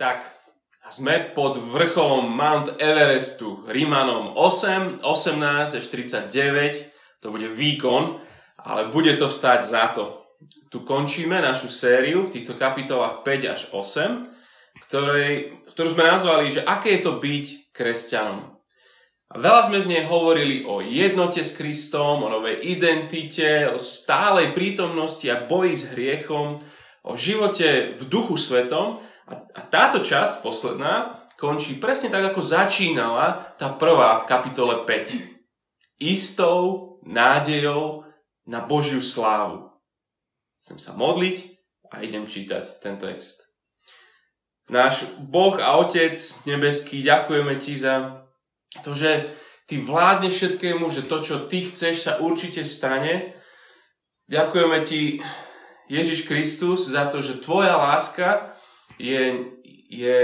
Tak, a sme pod vrcholom Mount Everestu, Rímanom 8, 18 až 39, to bude výkon, ale bude to stať za to. Tu končíme našu sériu v týchto kapitolách 5 až 8, ktorej, ktorú sme nazvali, že aké je to byť kresťanom. A veľa sme v nej hovorili o jednote s Kristom, o novej identite, o stálej prítomnosti a boji s hriechom, o živote v duchu svetom a, táto časť, posledná, končí presne tak, ako začínala tá prvá v kapitole 5. Istou nádejou na Božiu slávu. Chcem sa modliť a idem čítať ten text. Náš Boh a Otec nebeský, ďakujeme Ti za to, že Ty vládneš všetkému, že to, čo Ty chceš, sa určite stane. Ďakujeme Ti, Ježiš Kristus, za to, že Tvoja láska je, je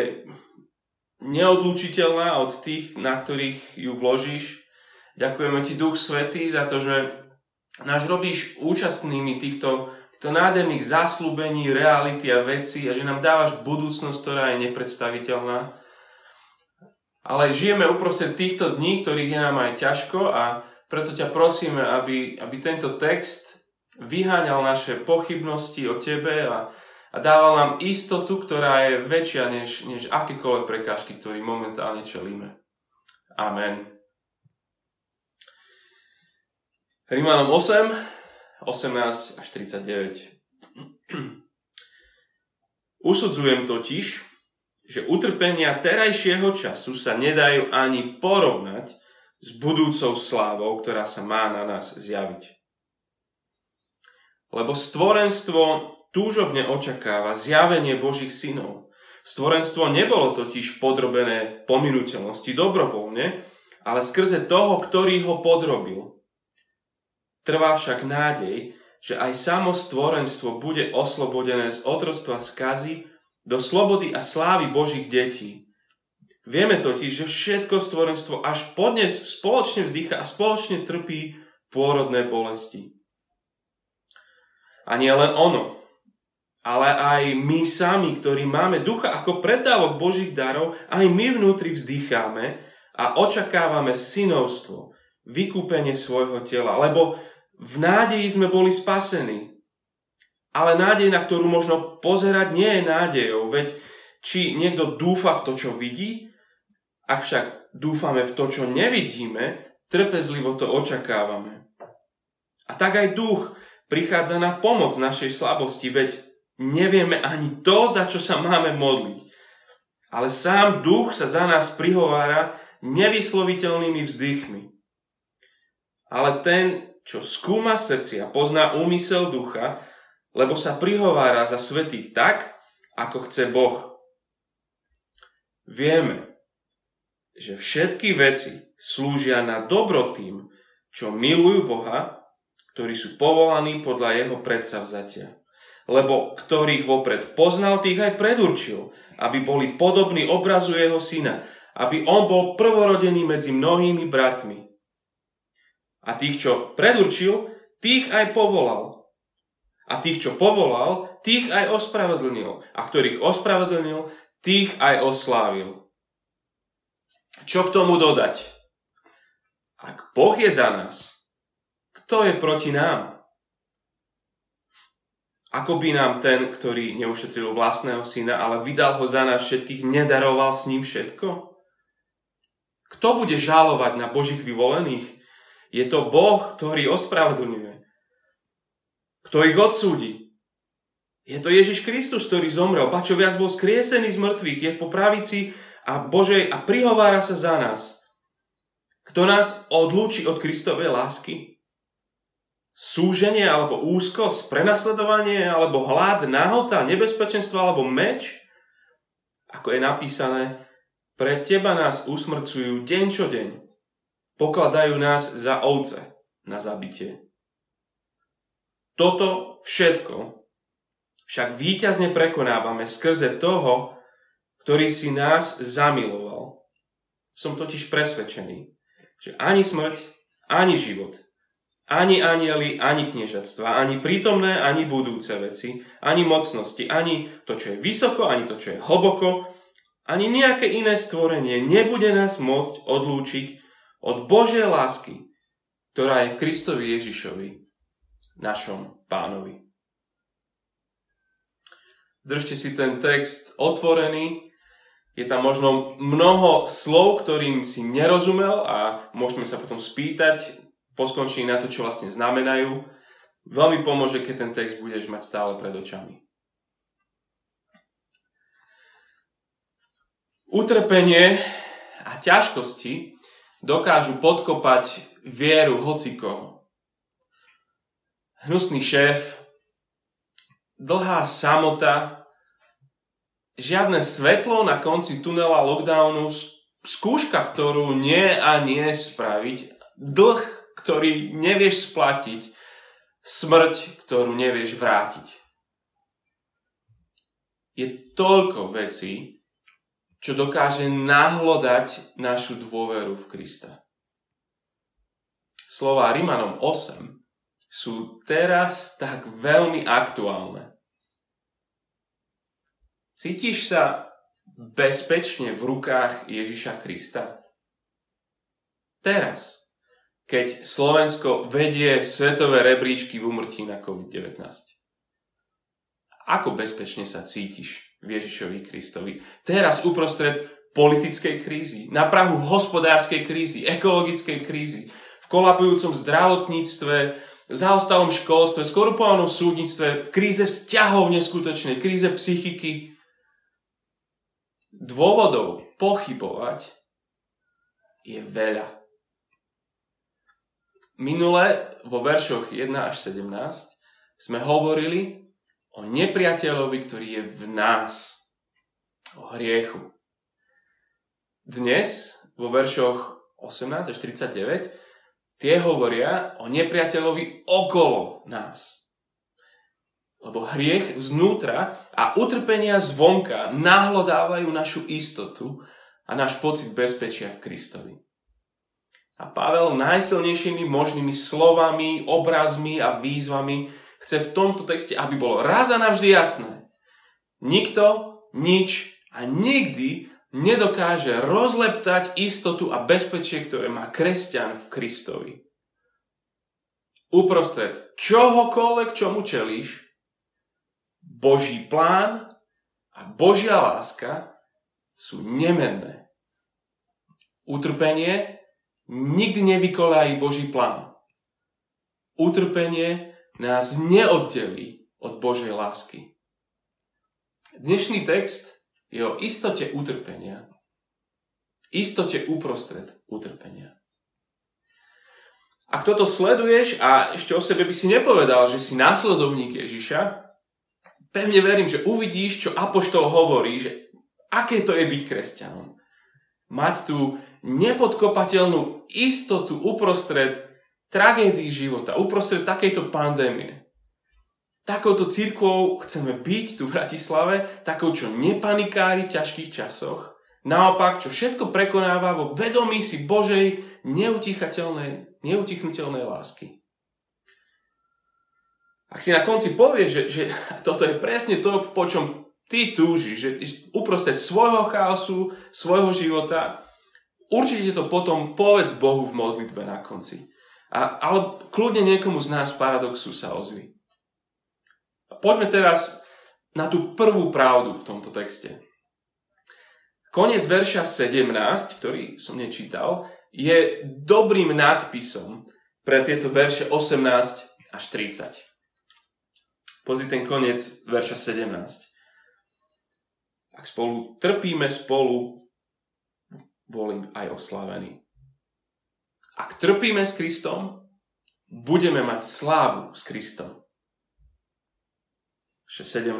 neodlučiteľná od tých, na ktorých ju vložíš. Ďakujeme ti, Duch Svetý, za to, že nás robíš účastnými týchto, týchto nádherných zaslúbení, reality a veci a že nám dávaš budúcnosť, ktorá je nepredstaviteľná. Ale žijeme uprostred týchto dní, ktorých je nám aj ťažko a preto ťa prosíme, aby, aby tento text vyháňal naše pochybnosti o tebe a, a dával nám istotu, ktorá je väčšia než, než akékoľvek prekážky, ktorý momentálne čelíme. Amen. Rímanom 8, 18 až 39. Usudzujem totiž, že utrpenia terajšieho času sa nedajú ani porovnať s budúcou slávou, ktorá sa má na nás zjaviť. Lebo stvorenstvo túžobne očakáva zjavenie Božích synov. Stvorenstvo nebolo totiž podrobené pominuteľnosti dobrovoľne, ale skrze toho, ktorý ho podrobil. Trvá však nádej, že aj samo stvorenstvo bude oslobodené z otrostva skazy do slobody a slávy Božích detí. Vieme totiž, že všetko stvorenstvo až podnes spoločne vzdycha a spoločne trpí pôrodné bolesti. A nie len ono, ale aj my sami, ktorí máme ducha ako pretávok Božích darov, aj my vnútri vzdycháme a očakávame synovstvo, vykúpenie svojho tela, lebo v nádeji sme boli spasení. Ale nádej, na ktorú možno pozerať, nie je nádejou, veď či niekto dúfa v to, čo vidí, ak však dúfame v to, čo nevidíme, trpezlivo to očakávame. A tak aj duch prichádza na pomoc našej slabosti, veď nevieme ani to, za čo sa máme modliť. Ale sám duch sa za nás prihovára nevysloviteľnými vzdychmi. Ale ten, čo skúma srdcia, pozná úmysel ducha, lebo sa prihovára za svetých tak, ako chce Boh. Vieme, že všetky veci slúžia na dobro tým, čo milujú Boha, ktorí sú povolaní podľa jeho predsavzatia lebo ktorých vopred poznal, tých aj predurčil, aby boli podobní obrazu jeho syna, aby on bol prvorodený medzi mnohými bratmi. A tých, čo predurčil, tých aj povolal. A tých, čo povolal, tých aj ospravedlnil. A ktorých ospravedlnil, tých aj oslávil. Čo k tomu dodať? Ak Boh je za nás, kto je proti nám? Ako by nám ten, ktorý neušetril vlastného syna, ale vydal ho za nás všetkých, nedaroval s ním všetko? Kto bude žalovať na Božích vyvolených? Je to Boh, ktorý ospravedlňuje. Kto ich odsúdi? Je to Ježiš Kristus, ktorý zomrel. Ba čo viac bol skriesený z mŕtvych, je po pravici a Božej a prihovára sa za nás. Kto nás odlúči od Kristovej lásky? Súženie alebo úzkosť, prenasledovanie alebo hlad, náhota, nebezpečenstvo alebo meč? Ako je napísané, pre teba nás usmrcujú deň čo deň. Pokladajú nás za ovce na zabitie. Toto všetko však víťazne prekonávame skrze toho, ktorý si nás zamiloval. Som totiž presvedčený, že ani smrť, ani život, ani anieli, ani kniežatstva, ani prítomné, ani budúce veci, ani mocnosti, ani to, čo je vysoko, ani to, čo je hlboko, ani nejaké iné stvorenie nebude nás môcť odlúčiť od Božej lásky, ktorá je v Kristovi Ježišovi, našom pánovi. Držte si ten text otvorený. Je tam možno mnoho slov, ktorým si nerozumel a môžeme sa potom spýtať po skončení na to, čo vlastne znamenajú. Veľmi pomôže, keď ten text budeš mať stále pred očami. Utrpenie a ťažkosti dokážu podkopať vieru hocikoho. Hnusný šéf, dlhá samota, žiadne svetlo na konci tunela lockdownu, skúška, ktorú nie a nie spraviť, dlh, ktorý nevieš splatiť, smrť, ktorú nevieš vrátiť. Je toľko vecí, čo dokáže nahlodať našu dôveru v Krista. Slová Rimanom 8 sú teraz tak veľmi aktuálne. Cítiš sa bezpečne v rukách Ježiša Krista? Teraz, keď Slovensko vedie svetové rebríčky v umrtí na COVID-19. Ako bezpečne sa cítiš Ježišovi Kristovi. Teraz uprostred politickej krízy, na Prahu hospodárskej krízy, ekologickej krízy, v kolabujúcom zdravotníctve, v zaostalom školstve, skorupovanom súdnictve, v kríze vzťahov neskutočnej, kríze psychiky. Dôvodov pochybovať je veľa. Minule vo veršoch 1 až 17 sme hovorili o nepriateľovi, ktorý je v nás. O hriechu. Dnes vo veršoch 18 až 39 tie hovoria o nepriateľovi okolo nás. Lebo hriech znútra a utrpenia zvonka nahlodávajú našu istotu a náš pocit bezpečia v Kristovi. A Pavel najsilnejšími možnými slovami, obrazmi a výzvami chce v tomto texte, aby bolo raz a navždy jasné. Nikto, nič a nikdy nedokáže rozleptať istotu a bezpečie, ktoré má kresťan v Kristovi. Uprostred čohokoľvek, čomu čelíš, Boží plán a Božia láska sú nemenné. Utrpenie nikdy nevykolájí Boží plán. Utrpenie nás neoddelí od Božej lásky. Dnešný text je o istote utrpenia, istote uprostred utrpenia. Ak toto sleduješ a ešte o sebe by si nepovedal, že si následovník Ježiša, pevne verím, že uvidíš, čo Apoštol hovorí, že aké to je byť kresťanom. Mať tú nepodkopateľnú istotu uprostred tragédii života, uprostred takejto pandémie. Takouto církvou chceme byť tu v Bratislave, takou, čo nepanikári v ťažkých časoch, naopak, čo všetko prekonáva vo vedomí si Božej neutichnutelnej lásky. Ak si na konci povieš, že, že toto je presne to, po čom ty túžiš, že uprostred svojho chaosu, svojho života, určite to potom povedz Bohu v modlitbe na konci. A, ale kľudne niekomu z nás paradoxu sa ozví. Poďme teraz na tú prvú pravdu v tomto texte. Koniec verša 17, ktorý som nečítal, je dobrým nadpisom pre tieto verše 18 až 30. Pozri ten koniec verša 17. Ak spolu trpíme spolu, boli aj oslavení. Ak trpíme s Kristom, budeme mať slávu s Kristom. 17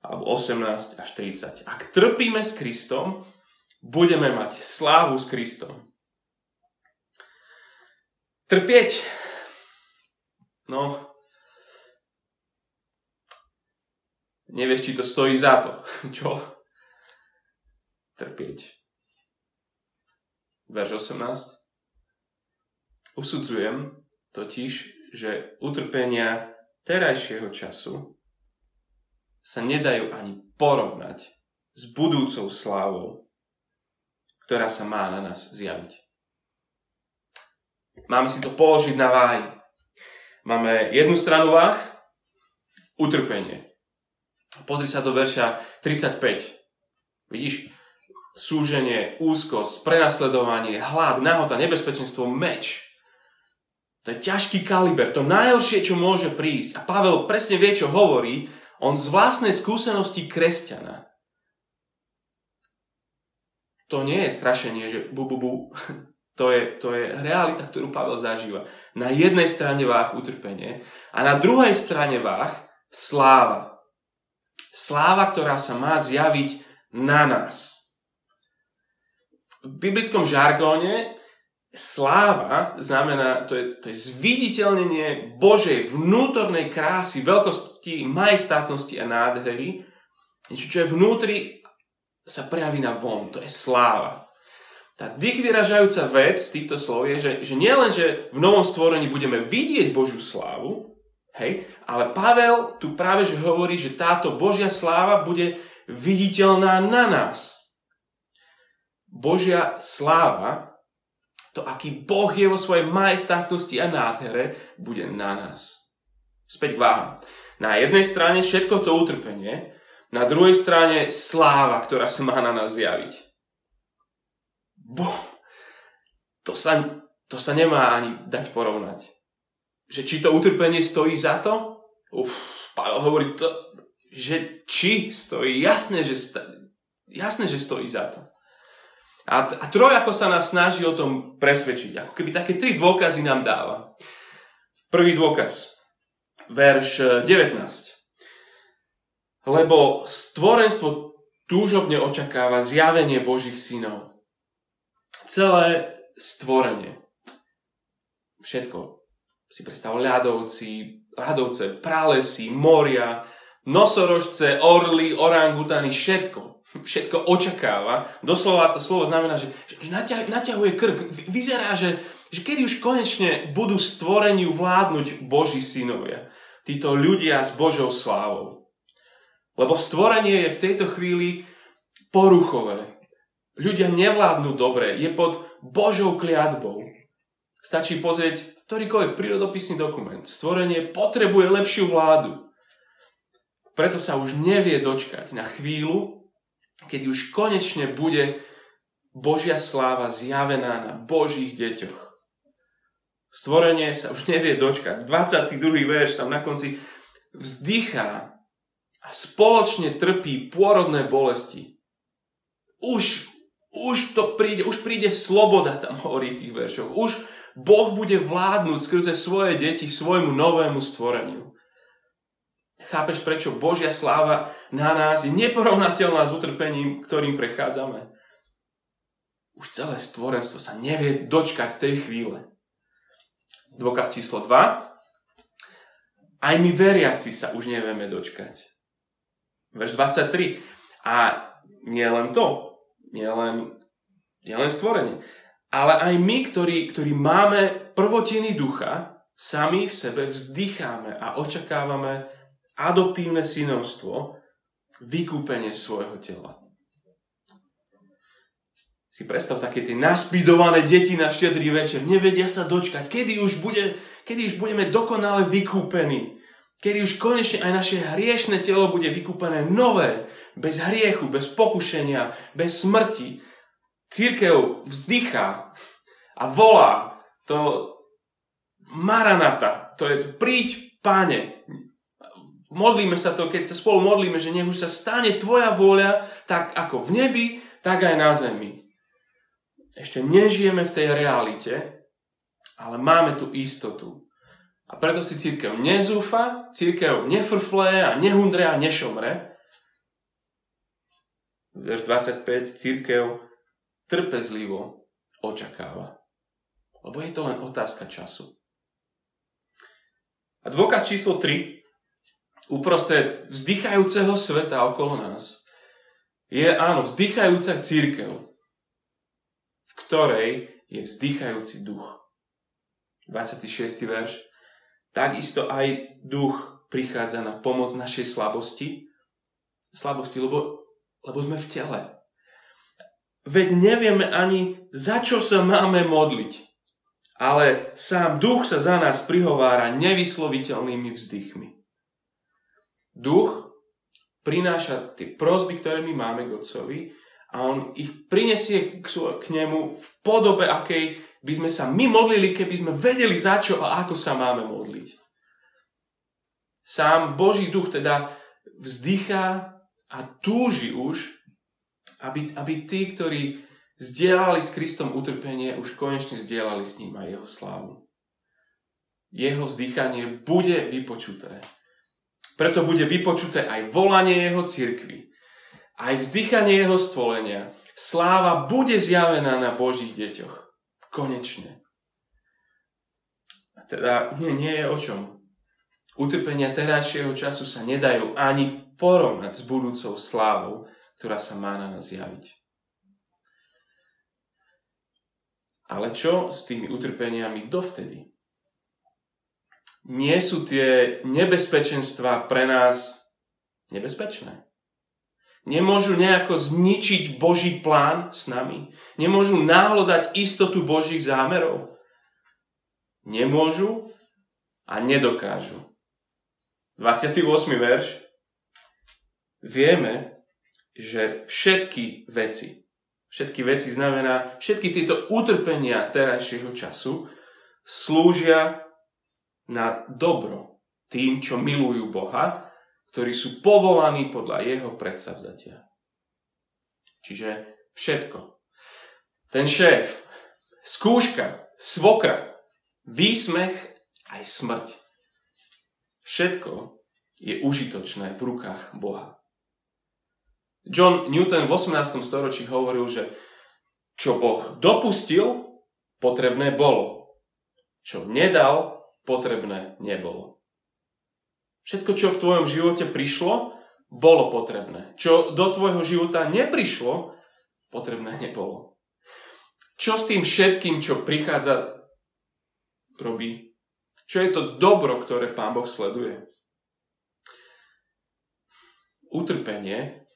alebo 18 až 30. Ak trpíme s Kristom, budeme mať slávu s Kristom. Trpieť. No, nevieš, či to stojí za to. Čo? Trpieť. Verš 18. Usudzujem totiž, že utrpenia terajšieho času sa nedajú ani porovnať s budúcou slávou, ktorá sa má na nás zjaviť. Máme si to položiť na váhy. Máme jednu stranu váh, utrpenie. Pozri sa do verša 35. Vidíš? Súženie, úzkosť, prenasledovanie, hlad, nahota, nebezpečenstvo, meč. To je ťažký kaliber, to najhoršie, čo môže prísť. A Pavel presne vie, čo hovorí. On z vlastnej skúsenosti kresťana. To nie je strašenie, že bu, bu, bu. To je, to je realita, ktorú Pavel zažíva. Na jednej strane váh utrpenie a na druhej strane váh sláva. Sláva, ktorá sa má zjaviť na nás. V biblickom žargóne sláva znamená, to je, to je zviditeľnenie Božej vnútornej krásy, veľkosti, majestátnosti a nádhery. Niečo, čo je vnútri, sa prejaví na von. To je sláva. Tá dých vyražajúca vec z týchto slov je, že, že nielen, že v novom stvorení budeme vidieť Božiu slávu, Hej? Ale Pavel tu práve že hovorí, že táto Božia sláva bude viditeľná na nás. Božia sláva, to aký Boh je vo svojej majestátnosti a nádhere, bude na nás. Späť k váham. Na jednej strane všetko to utrpenie, na druhej strane sláva, ktorá sa má na nás zjaviť. Boh, to sa, to sa nemá ani dať porovnať že či to utrpenie stojí za to? Uf, Pavel hovorí to, že či stojí, jasné, že, jasné, že stojí za to. A, a ako sa nás snaží o tom presvedčiť. Ako keby také tri dôkazy nám dáva. Prvý dôkaz. Verš 19. Lebo stvorenstvo túžobne očakáva zjavenie Božích synov. Celé stvorenie. Všetko si predstav ľadovci, ľadovce, pralesy, moria, nosorožce, orly, orangutany, všetko. Všetko očakáva. Doslova to slovo znamená, že, že naťah, naťahuje krk. Vyzerá, že, že kedy už konečne budú stvoreniu vládnuť Boží synovia. Títo ľudia s Božou slávou. Lebo stvorenie je v tejto chvíli poruchové. Ľudia nevládnu dobre, je pod Božou kliatbou. Stačí pozrieť ktorýkoľvek prírodopisný dokument. Stvorenie potrebuje lepšiu vládu. Preto sa už nevie dočkať na chvíľu, keď už konečne bude Božia sláva zjavená na Božích deťoch. Stvorenie sa už nevie dočkať. 22. verš tam na konci vzdychá a spoločne trpí pôrodné bolesti. Už, už to príde, už príde sloboda, tam hovorí v tých veršoch. Už, Boh bude vládnuť skrze svoje deti svojmu novému stvoreniu. Chápeš, prečo Božia sláva na nás je neporovnateľná s utrpením, ktorým prechádzame? Už celé stvorenstvo sa nevie dočkať tej chvíle. Dôkaz číslo 2. Aj my veriaci sa už nevieme dočkať. Verš 23. A nie len to, nie len, nie len stvorenie ale aj my, ktorí, ktorí máme prvotiny ducha, sami v sebe vzdycháme a očakávame adoptívne synovstvo, vykúpenie svojho tela. Si predstav také tie naspidované deti na štedrý večer, nevedia sa dočkať, kedy už, bude, kedy už budeme dokonale vykúpení. Kedy už konečne aj naše hriešne telo bude vykúpené nové, bez hriechu, bez pokušenia, bez smrti, Církev vzdychá a volá to Maranata, to je príď páne. Modlíme sa to, keď sa spolu modlíme, že nech už sa stane tvoja vôľa, tak ako v nebi, tak aj na zemi. Ešte nežijeme v tej realite, ale máme tu istotu. A preto si církev nezúfa, církev nefrfle a nehundre a nešomre. Verš 25, církev trpezlivo očakáva. Lebo je to len otázka času. A dôkaz číslo 3, uprostred vzdychajúceho sveta okolo nás, je áno, vzdychajúca církev, v ktorej je vzdychajúci duch. 26. verš. Takisto aj duch prichádza na pomoc našej slabosti. Slabosti, lebo Lebo sme v tele. Veď nevieme ani, za čo sa máme modliť. Ale sám duch sa za nás prihovára nevysloviteľnými vzdychmi. Duch prináša tie prosby, ktoré my máme k Otcovi a on ich prinesie k, k nemu v podobe, akej by sme sa my modlili, keby sme vedeli za čo a ako sa máme modliť. Sám Boží duch teda vzdychá a túži už, aby, aby tí, ktorí zdieľali s Kristom utrpenie, už konečne zdieľali s ním aj jeho slávu. Jeho vzdychanie bude vypočuté. Preto bude vypočuté aj volanie jeho cirkvi, aj vzdychanie jeho stvolenia. Sláva bude zjavená na Božích deťoch. Konečne. A teda nie, nie je o čom. Utrpenia terajšieho času sa nedajú ani porovnať s budúcou slávou, ktorá sa má na nás javiť. Ale čo s tými utrpeniami dovtedy? Nie sú tie nebezpečenstva pre nás nebezpečné. Nemôžu nejako zničiť Boží plán s nami. Nemôžu náhlo dať istotu Božích zámerov. Nemôžu a nedokážu. 28. verš. Vieme, že všetky veci, všetky veci znamená, všetky tieto utrpenia terajšieho času slúžia na dobro tým, čo milujú Boha, ktorí sú povolaní podľa jeho predsavzatia. Čiže všetko. Ten šéf, skúška, svokra, výsmech aj smrť. Všetko je užitočné v rukách Boha. John Newton v 18. storočí hovoril, že čo Boh dopustil, potrebné bolo. Čo nedal, potrebné nebolo. Všetko, čo v tvojom živote prišlo, bolo potrebné. Čo do tvojho života neprišlo, potrebné nebolo. Čo s tým všetkým, čo prichádza, robí? Čo je to dobro, ktoré Pán Boh sleduje? Utrpenie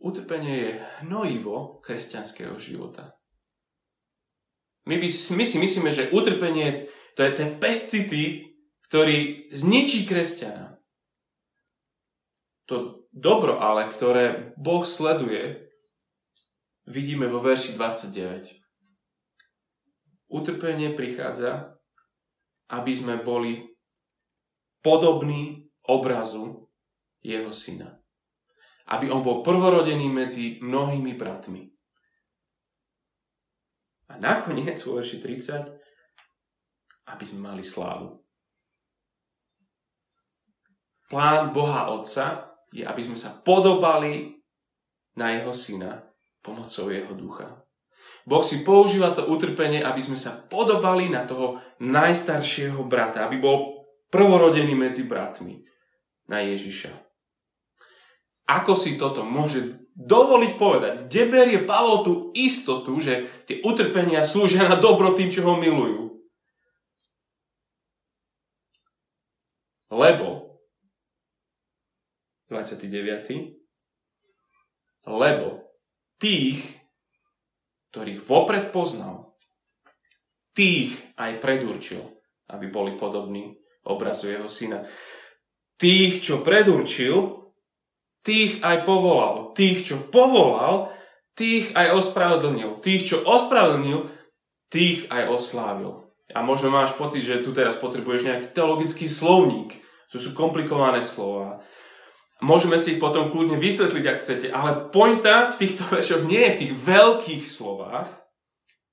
Utrpenie je hnojivo kresťanského života. My, by, my si myslíme, že utrpenie to je ten pesticíd, ktorý zničí kresťana. To dobro ale, ktoré Boh sleduje, vidíme vo verši 29. Utrpenie prichádza, aby sme boli podobní obrazu jeho syna aby on bol prvorodený medzi mnohými bratmi. A nakoniec vo verši 30, aby sme mali slávu. Plán Boha Otca je, aby sme sa podobali na jeho syna pomocou jeho ducha. Boh si používa to utrpenie, aby sme sa podobali na toho najstaršieho brata, aby bol prvorodený medzi bratmi na Ježiša. Ako si toto môže dovoliť povedať? Kde berie Pavol tú istotu, že tie utrpenia slúžia na dobro tým, čo ho milujú? Lebo 29. Lebo tých, ktorých vopred poznal, tých aj predurčil, aby boli podobní obrazu jeho syna. Tých, čo predurčil, tých aj povolal. Tých, čo povolal, tých aj ospravedlnil. Tých, čo ospravedlnil, tých aj oslávil. A možno máš pocit, že tu teraz potrebuješ nejaký teologický slovník. To sú komplikované slova. Môžeme si ich potom kľudne vysvetliť, ak chcete. Ale pointa v týchto veršoch nie je v tých veľkých slovách.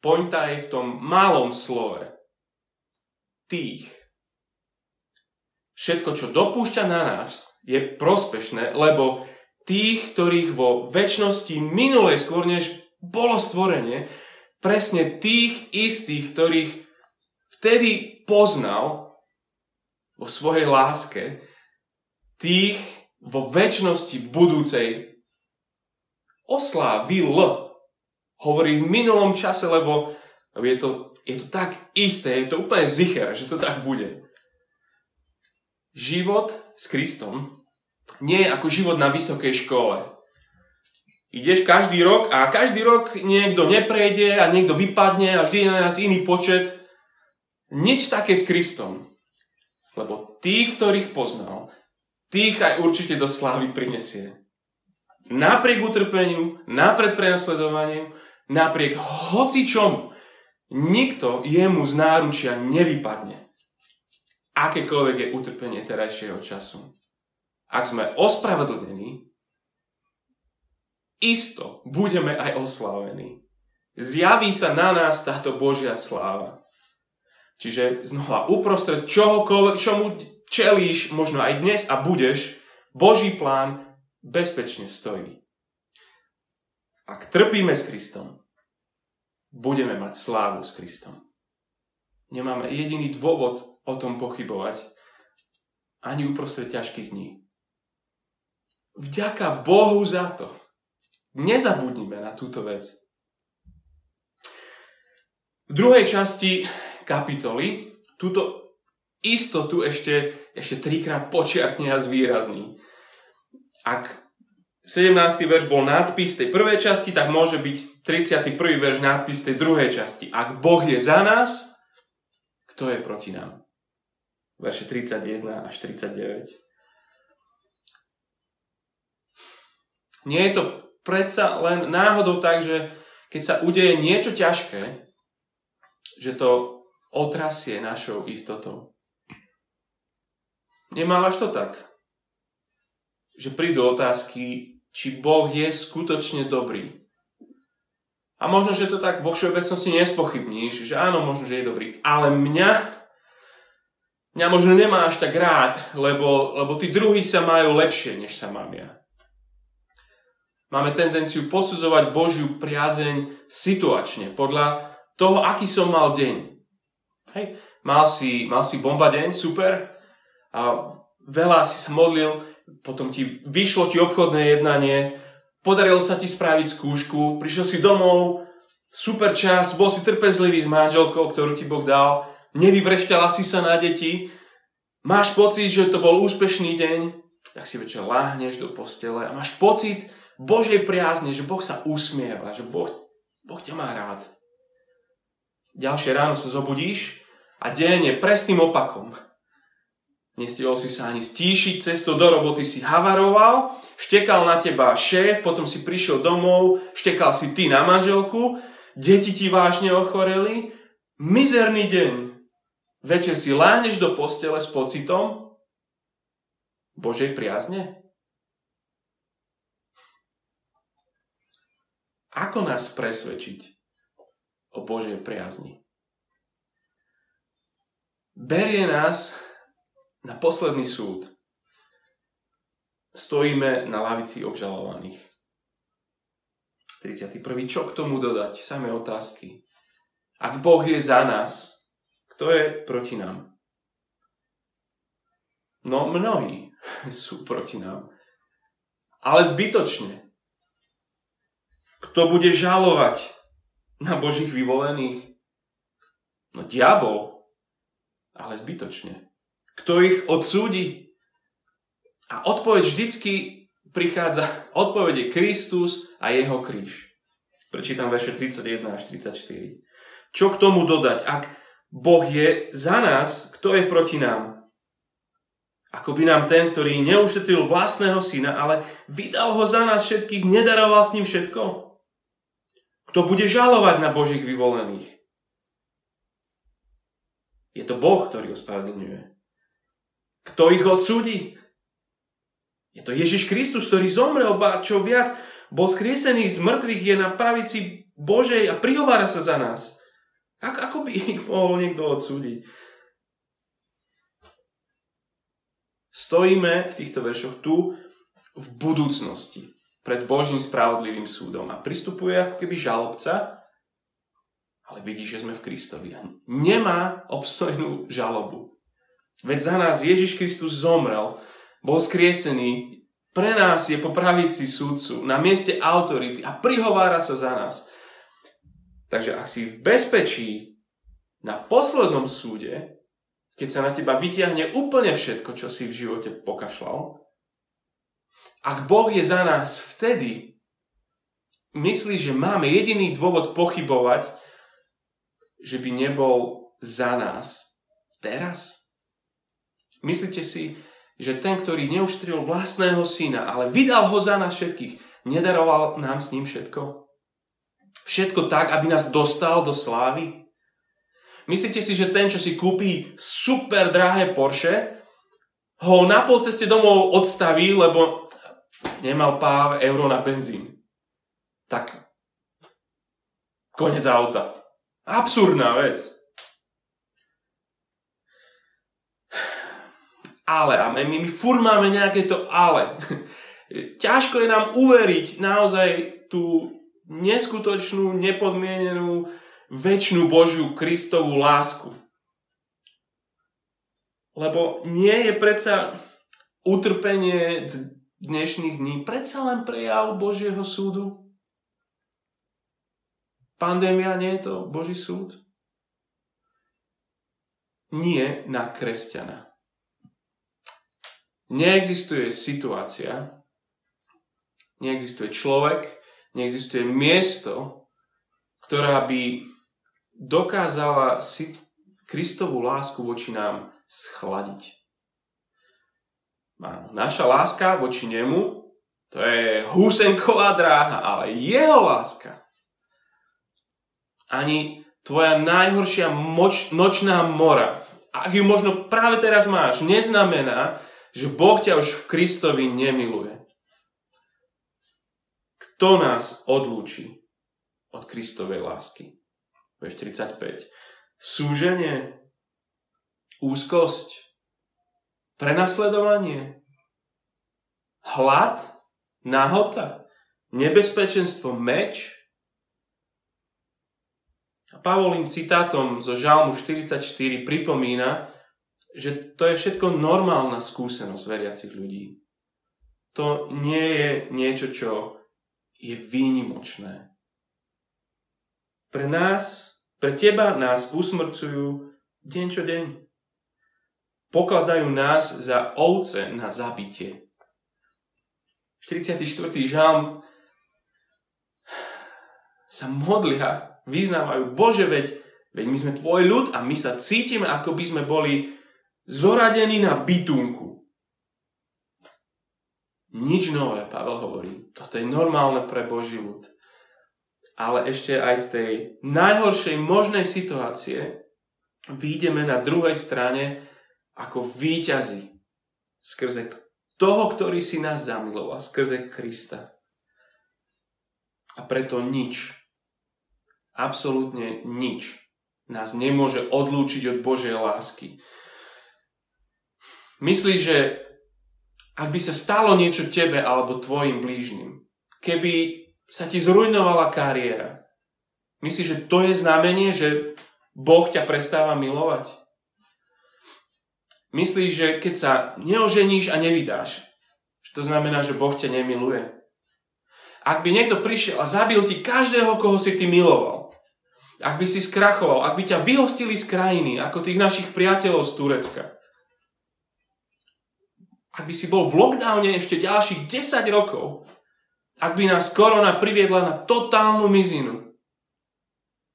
Pointa je v tom malom slove. Tých. Všetko, čo dopúšťa na nás, je prospešné, lebo tých, ktorých vo väčšnosti minulej skôr než bolo stvorenie, presne tých istých, ktorých vtedy poznal vo svojej láske, tých vo väčšnosti budúcej oslávil. Hovorí v minulom čase, lebo je to, je to tak isté, je to úplne zicher, že to tak bude. Život s Kristom nie je ako život na vysokej škole. Ideš každý rok a každý rok niekto neprejde a niekto vypadne a vždy je na nás iný počet. Nič také s Kristom. Lebo tých, ktorých poznal, tých aj určite do slávy prinesie. Napriek utrpeniu, napriek prenasledovaniu, napriek hocičom, nikto jemu z náručia nevypadne. Akékoľvek je utrpenie terajšieho času. Ak sme ospravedlnení, isto budeme aj oslávení. Zjaví sa na nás táto Božia sláva. Čiže znova uprostred čohokoľvek, čomu čelíš možno aj dnes a budeš, Boží plán bezpečne stojí. Ak trpíme s Kristom, budeme mať slávu s Kristom. Nemáme jediný dôvod o tom pochybovať, ani uprostred ťažkých dní. Vďaka Bohu za to. Nezabudnime na túto vec. V druhej časti kapitoly túto istotu ešte, ešte trikrát počiarkne a zvýrazní. Ak 17. verš bol nadpis tej prvej časti, tak môže byť 31. verš nadpis tej druhej časti. Ak Boh je za nás, kto je proti nám? Verše 31 až 39. Nie je to predsa len náhodou tak, že keď sa udeje niečo ťažké, že to otrasie našou istotou. Nemávaš to tak? že prídu otázky, či Boh je skutočne dobrý. A možno, že to tak vo všeobecnosti nespochybníš, že áno, možno, že je dobrý. Ale mňa, mňa možno nemá až tak rád, lebo, lebo tí druhí sa majú lepšie, než sa mám ja. Máme tendenciu posudzovať Božiu priazeň situačne, podľa toho, aký som mal deň. Hej, mal si, mal si bomba deň, super, a veľa si sa modlil, potom ti vyšlo ti obchodné jednanie, podarilo sa ti spraviť skúšku, prišiel si domov, super čas, bol si trpezlivý s manželkou, ktorú ti Boh dal, nevyvrešťala si sa na deti, máš pocit, že to bol úspešný deň, tak si večer láhneš do postele a máš pocit Božej priazne, že Boh sa usmieva, že Boh, boh ťa má rád. Ďalšie ráno sa zobudíš a deň je presným opakom. Nestihol si sa ani stíšiť, cestou do roboty si havaroval, štekal na teba šéf, potom si prišiel domov, štekal si ty na manželku, deti ti vážne ochoreli, mizerný deň. Večer si láhneš do postele s pocitom Božej priazne? Ako nás presvedčiť o Božej priazni? Berie nás na posledný súd stojíme na lavici obžalovaných. 31. Čo k tomu dodať? Samé otázky. Ak Boh je za nás, kto je proti nám? No mnohí sú proti nám. Ale zbytočne. Kto bude žalovať na Božích vyvolených? No diabol. Ale zbytočne. Kto ich odsúdi? A odpoveď vždycky prichádza, odpoveď je Kristus a jeho kríž. Prečítam verše 31 až 34. Čo k tomu dodať? Ak Boh je za nás, kto je proti nám? Ako by nám ten, ktorý neušetril vlastného syna, ale vydal ho za nás všetkých, nedaroval s ním všetko? Kto bude žalovať na Božích vyvolených? Je to Boh, ktorý ospravedlňuje. Kto ich odsúdi? Je to Ježiš Kristus, ktorý zomrel, ba čo viac, bol skriesený z mŕtvych, je na pravici Božej a prihovára sa za nás. Ako, ako by ich mohol niekto odsúdiť? Stojíme v týchto veršoch tu v budúcnosti pred Božím spravodlivým súdom a pristupuje ako keby žalobca, ale vidí, že sme v Kristovi a nemá obstojnú žalobu. Veď za nás Ježiš Kristus zomrel, bol skriesený, pre nás je po pravici súdcu, na mieste autority a prihovára sa za nás. Takže ak si v bezpečí na poslednom súde, keď sa na teba vytiahne úplne všetko, čo si v živote pokašľal, Ak Boh je za nás vtedy, myslíš, že máme jediný dôvod pochybovať, že by nebol za nás teraz? Myslíte si, že ten, ktorý neuštril vlastného syna, ale vydal ho za nás všetkých, nedaroval nám s ním všetko? Všetko tak, aby nás dostal do slávy? Myslíte si, že ten, čo si kúpi super drahé Porsche, ho na polceste domov odstaví, lebo nemal pár euro na benzín. Tak konec auta. Absurdná vec. Ale, a my, my furt máme nejaké to ale. Ťažko je nám uveriť naozaj tú neskutočnú, nepodmienenú, väčšinu Božiu Kristovú lásku. Lebo nie je predsa utrpenie dnešných dní predsa len prejav Božieho súdu? Pandémia nie je to Boží súd? Nie na kresťana. Neexistuje situácia, neexistuje človek, neexistuje miesto, ktorá by dokázala si Kristovú lásku voči nám schladiť. Naša láska voči nemu, to je húsenková dráha, ale jeho láska. Ani tvoja najhoršia moč, nočná mora, ak ju možno práve teraz máš, neznamená, že Boh ťa už v Kristovi nemiluje. Kto nás odlúči od Kristovej lásky? Veš 35. Súženie, úzkosť, Prenasledovanie? Hlad? Nahota? Nebezpečenstvo? Meč? A Pavolím citátom zo Žalmu 44 pripomína, že to je všetko normálna skúsenosť veriacich ľudí. To nie je niečo, čo je výnimočné. Pre nás, pre teba nás usmrcujú deň čo deň pokladajú nás za ovce na zabitie. 44. žalm sa modlia, vyznávajú, Bože, veď, veď my sme tvoj ľud a my sa cítime, ako by sme boli zoradení na bytunku. Nič nové, Pavel hovorí. Toto je normálne pre Boží ľud. Ale ešte aj z tej najhoršej možnej situácie výjdeme na druhej strane ako výťazí skrze toho, ktorý si nás zamiloval, skrze Krista. A preto nič, absolútne nič nás nemôže odlúčiť od Božej lásky. Myslíš, že ak by sa stalo niečo tebe alebo tvojim blížnym, keby sa ti zrujnovala kariéra, myslíš, že to je znamenie, že Boh ťa prestáva milovať? Myslíš, že keď sa neoženíš a nevydáš, že to znamená, že Boh ťa nemiluje? Ak by niekto prišiel a zabil ti každého, koho si ty miloval, ak by si skrachoval, ak by ťa vyhostili z krajiny, ako tých našich priateľov z Turecka, ak by si bol v lockdowne ešte ďalších 10 rokov, ak by nás korona priviedla na totálnu mizinu,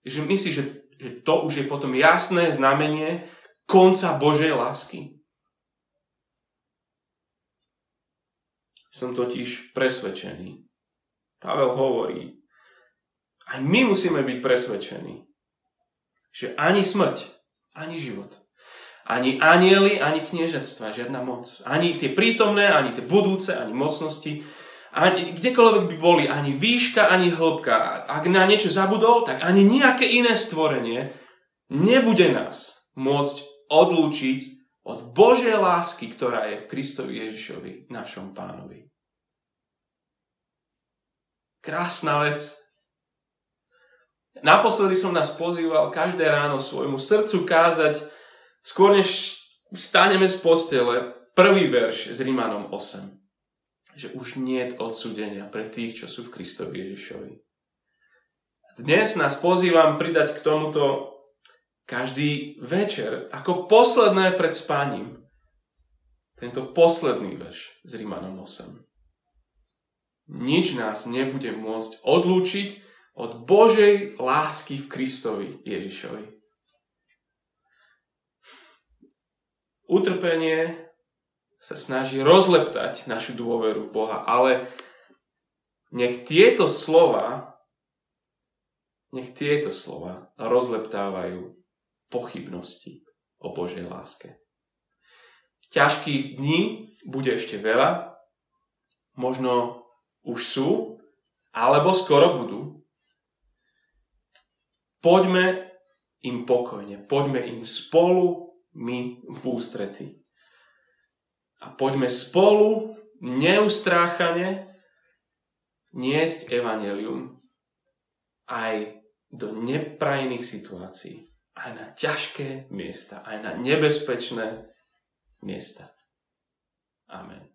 že myslíš, že, že to už je potom jasné znamenie, konca Božej lásky? Som totiž presvedčený. Pavel hovorí, aj my musíme byť presvedčení, že ani smrť, ani život, ani anieli, ani kniežatstva, žiadna moc, ani tie prítomné, ani tie budúce, ani mocnosti, ani, kdekoľvek by boli, ani výška, ani hĺbka. Ak na niečo zabudol, tak ani nejaké iné stvorenie nebude nás môcť odlúčiť od Božej lásky, ktorá je v Kristovi Ježišovi, našom pánovi. Krásna vec. Naposledy som nás pozýval každé ráno svojmu srdcu kázať, skôr než staneme z postele, prvý verš z Rímanom 8. Že už nie je odsudenia pre tých, čo sú v Kristovi Ježišovi. Dnes nás pozývam pridať k tomuto každý večer, ako posledné pred spaním, tento posledný verš z Rímanom 8. nič nás nebude môcť odlúčiť od Božej lásky v Kristovi Ježišovi. Utrpenie sa snaží rozleptať našu dôveru v Boha, ale nech tieto slova nech tieto slova rozleptávajú pochybnosti o Božej láske. Ťažkých dní bude ešte veľa, možno už sú, alebo skoro budú. Poďme im pokojne, poďme im spolu my v ústrety. A poďme spolu neustráchane niesť evanelium aj do neprajných situácií, aj na ťažké miesta, aj na nebezpečné miesta. Amen.